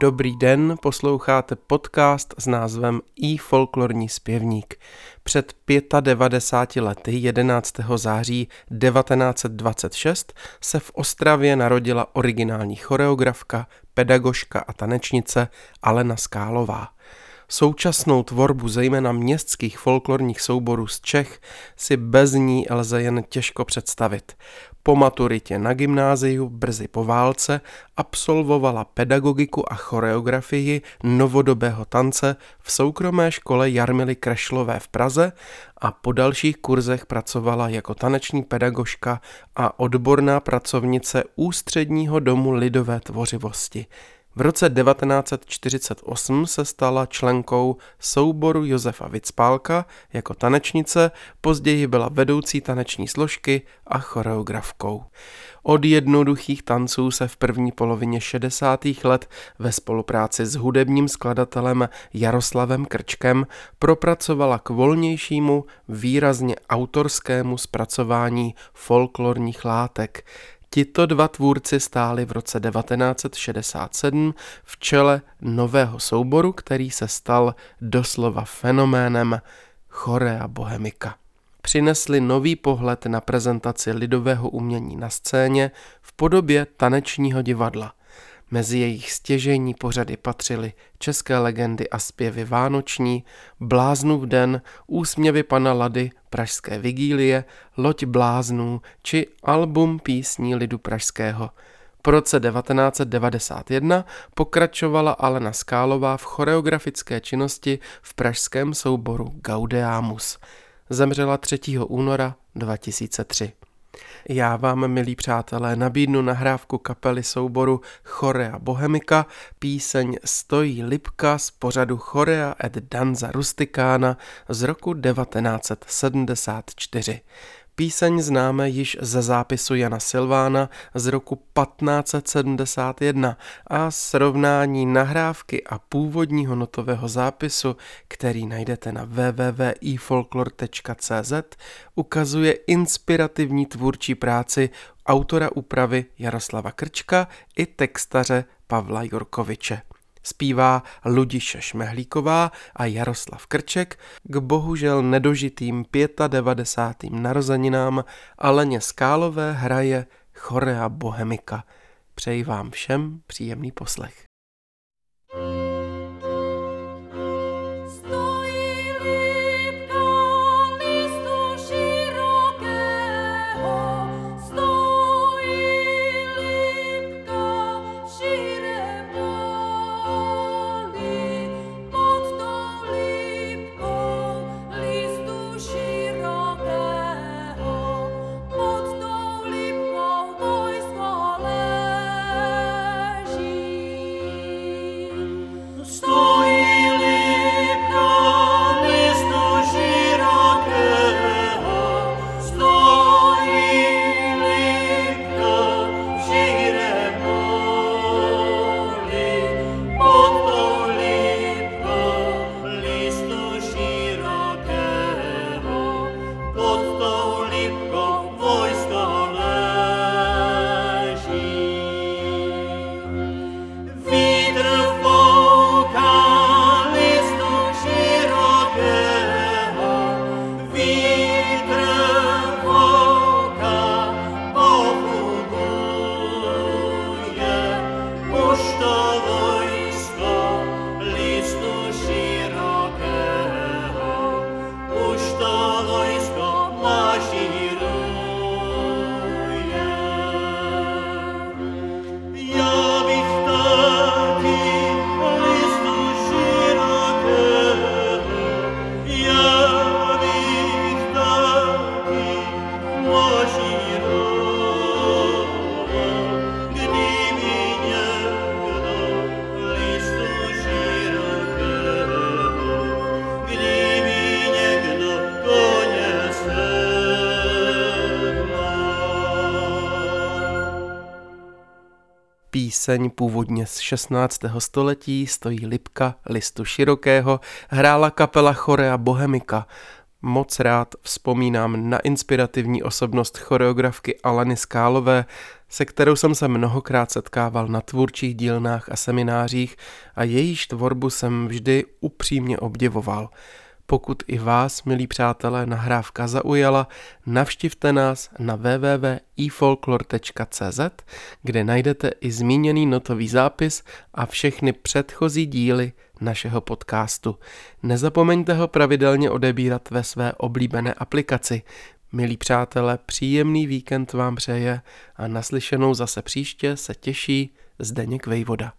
Dobrý den, posloucháte podcast s názvem I folklorní zpěvník. Před 95 lety 11. září 1926 se v Ostravě narodila originální choreografka, pedagožka a tanečnice Alena Skálová. Současnou tvorbu zejména městských folklorních souborů z Čech si bez ní lze jen těžko představit. Po maturitě na gymnáziu brzy po válce absolvovala pedagogiku a choreografii novodobého tance v soukromé škole Jarmily Krešlové v Praze a po dalších kurzech pracovala jako taneční pedagožka a odborná pracovnice Ústředního domu lidové tvořivosti. V roce 1948 se stala členkou souboru Josefa Vicpálka jako tanečnice, později byla vedoucí taneční složky a choreografkou. Od jednoduchých tanců se v první polovině 60. let ve spolupráci s hudebním skladatelem Jaroslavem Krčkem propracovala k volnějšímu, výrazně autorskému zpracování folklorních látek, Tito dva tvůrci stáli v roce 1967 v čele nového souboru, který se stal doslova fenoménem Chorea Bohemika. Přinesli nový pohled na prezentaci lidového umění na scéně v podobě tanečního divadla – Mezi jejich stěžení pořady patřily české legendy a zpěvy Vánoční, Bláznův den, Úsměvy pana Lady, Pražské vigílie, Loď bláznů či album písní lidu pražského. Po roce 1991 pokračovala Alena Skálová v choreografické činnosti v pražském souboru Gaudeamus. Zemřela 3. února 2003. Já vám, milí přátelé, nabídnu nahrávku kapely souboru Chorea Bohemika, píseň Stojí Lipka z pořadu Chorea et Danza Rusticana z roku 1974. Píseň známe již ze zápisu Jana Silvána z roku 1571 a srovnání nahrávky a původního notového zápisu, který najdete na www.ifolklor.cz, ukazuje inspirativní tvůrčí práci autora úpravy Jaroslava Krčka i textaře Pavla Jurkoviče zpívá Ludiše Šmehlíková a Jaroslav Krček k bohužel nedožitým 95. narozeninám Aleně Skálové hraje Chorea Bohemika. Přeji vám všem příjemný poslech. Píseň původně z 16. století stojí Lipka listu širokého, hrála kapela Chorea Bohemika. moc rád vzpomínám na inspirativní osobnost choreografky Alany Skálové, se kterou jsem se mnohokrát setkával na tvůrčích dílnách a seminářích a jejíž tvorbu jsem vždy upřímně obdivoval. Pokud i vás, milí přátelé, nahrávka zaujala, navštivte nás na www.efolklor.cz, kde najdete i zmíněný notový zápis a všechny předchozí díly našeho podcastu. Nezapomeňte ho pravidelně odebírat ve své oblíbené aplikaci. Milí přátelé, příjemný víkend vám přeje a naslyšenou zase příště se těší Zdeněk Vejvoda.